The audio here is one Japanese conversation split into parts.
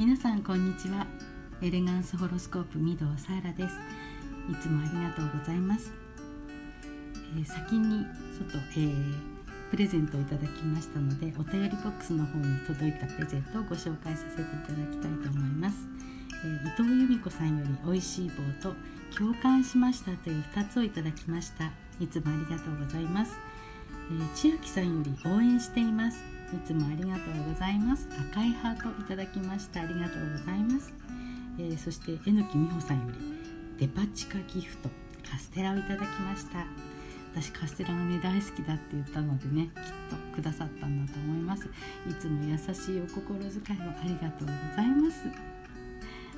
皆さんこんにちは。エレガンスホロスコープ御堂サーラです。いつもありがとうございます、えー、先にちょっと、えー、プレゼントをいただきましたのでお便りボックスの方に届いたプレゼントをご紹介させていただきたいと思います、えー、伊藤由美子さんより美味しい棒と共感しましたという2つをいただきました。いつもありがとうございます、えー、千秋さんより応援しています。いつもありがとうございます。赤いハートいただきました。ありがとうございます、えー、そして榎木美穂さんよりデパ地下ギフトカステラをいただきました。私カステラがね大好きだって言ったのでねきっとくださったんだと思います。いつも優しいお心遣いをありがとうございます。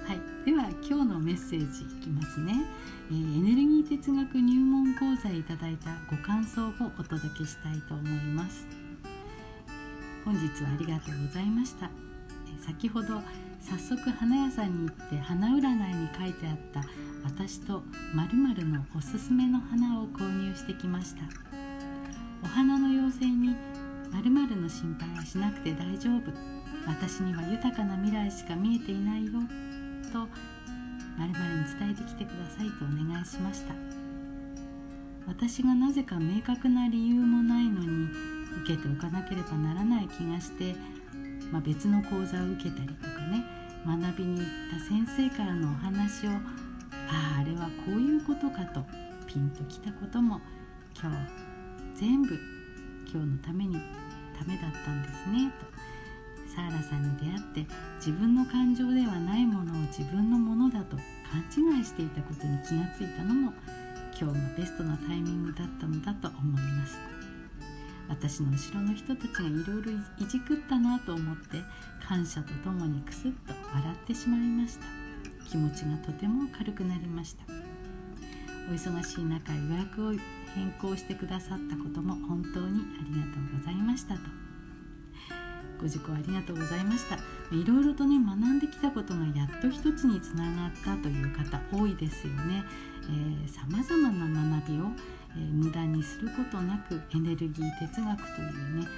はい、では今日のメッセージいきますね、えー、エネルギー哲学入門講座いただいたご感想をお届けしたいと思います。本日はありがとうございました。先ほど早速花屋さんに行って花占いに書いてあった私と〇〇のおすすめの花を購入してきました。お花の妖精に〇〇の心配はしなくて大丈夫。私には豊かな未来しか見えていないよ。と〇〇に伝えてきてくださいとお願いしました。私がなぜか明確な理由もないのに受けておかなければならない気がして、まあ、別の講座を受けたりとかね学びに行った先生からのお話をあああれはこういうことかとピンときたことも今日全部今日のためにためだったんですねとサーラさんに出会って自分の感情ではないものを自分のものだと勘違いしていたことに気がついたのも今日のベストなタイミングだったのだと思います。私の後ろの人たちがいろいろいじくったなと思って感謝とともにクスッと笑ってしまいました。気持ちがとても軽くなりました。お忙しい中予約を変更してくださったことも本当にありがとうございましたと。ご受講ありがとうございました。いろいろとね学んできたことがやっと一つにつながったという方多いですよね。さまざまな学びをえー、無駄にすることなくエネルギー哲学というね、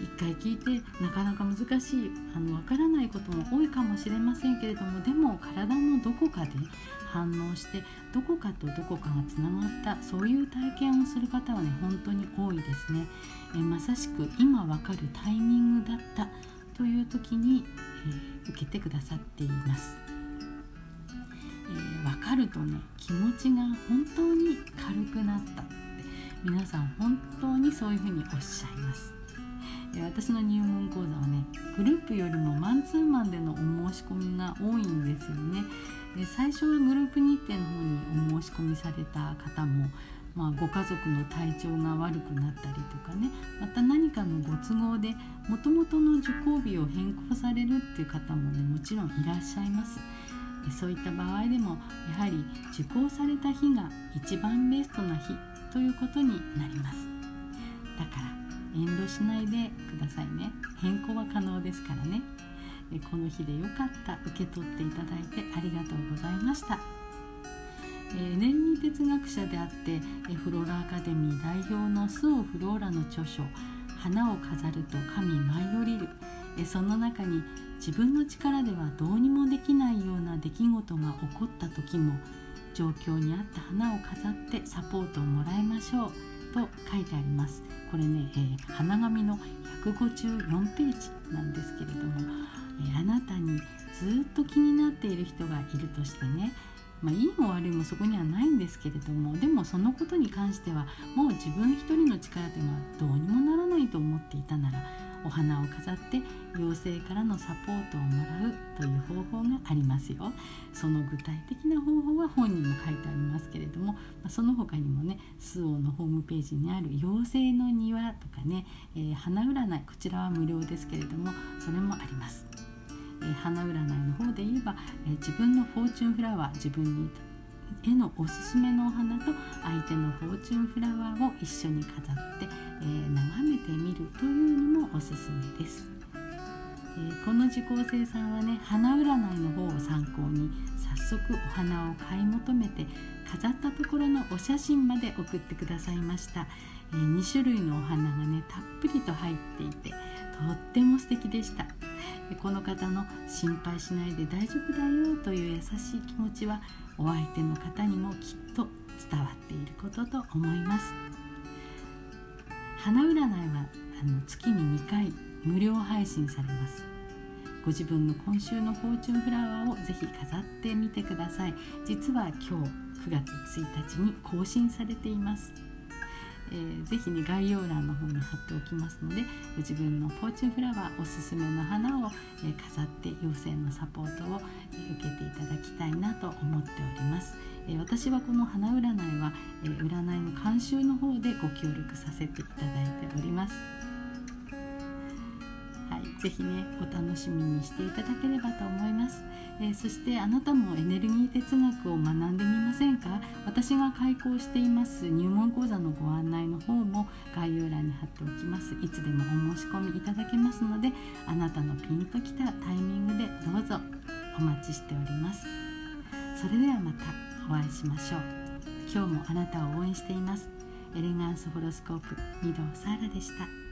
えー、一回聞いてなかなか難しいあの分からないことも多いかもしれませんけれどもでも体のどこかで反応してどこかとどこかがつながったそういう体験をする方はね本当に多いですね、えー、まさしく今わかるタイミングだったという時に、え受けてくださっています。えー、分かるとね気持ちが本当に軽くなったって皆さん本当にそういうふうにおっしゃいます。私の入門講座はねグループよりもマンツーマンでのお申し込みが多いんですよね。で最初はグループ日程の方にお申し込みされた方も、まあ、ご家族の体調が悪くなったりとかねまた何かのご都合でもともとの受講日を変更されるっていう方もねもちろんいらっしゃいます。そういった場合でもやはり受講された日が一番ベストな日ということになります。だから遠慮しないでくださいね。変更は可能ですからね。この日でよかった受け取っていただいてありがとうございました。エネルギー哲学者であってフローラアカデミー代表のスオ・フローラの著書「花を飾ると神舞い降りる」その中に自分の力ではどうにもできないような出来事が起こった時も状況に合った花を飾ってサポートをもらいましょうと書いてあります。これね、えー、花紙の154ページなんですけれども、えー、あなたにずっと気になっている人がいるとしてねまあ、いいも悪いもそこにはないんですけれどもでもそのことに関してはもう自分一人の力ではどうにもならないと思っていたならお花を飾って妖精からのサポートをもらうという方法がありますよ。その具体的な方法は本にも書いてありますけれども、まその他にもね周防のホームページにある妖精の庭とかね、えー、花占いこちらは無料ですけれどもそれもあります。えー、花占いの方で言えば、えー、自分のフォーチュンフラワー自分にへのおすすめのお花と相手のフォーチュンフラワーを一緒に飾って、えー、てみるというのもおすすめです、えー、この受講生さんはね花占いの方を参考に早速お花を買い求めて飾ったところのお写真まで送ってくださいました、えー、2種類のお花がねたっぷりと入っていてとっても素敵でした。この方の心配しないで大丈夫だよという優しい気持ちはお相手の方にもきっと伝わっていることと思います。花占いはあの月に2回無料配信されます。ご自分の今週のフォーチュンフラワーをぜひ飾ってみてください。実は今日9月1日に更新されています。えー、ぜひね概要欄の方に貼っておきますのでご自分のフォーチュンフラワーおすすめの花を、えー、飾って妖精のサポートを、えー、受けていただきたいなと思っております、え私はこの花占いは、え占いの監修の方でご協力させていただいております。い、ぜひねお楽しみにしていただければと思います、えー、そしてあなたもエネルギー哲学を学んでみませんか？私が開講しています入門講座のご案内の方も概要欄に貼っておきます。いつでもお申し込みいただけますのであなたのピンときたタイミングでどうぞお待ちしております。それではまたお会いしましょう。今日もあなたを応援しています。エレガンスホロスコープ御堂サーラでした。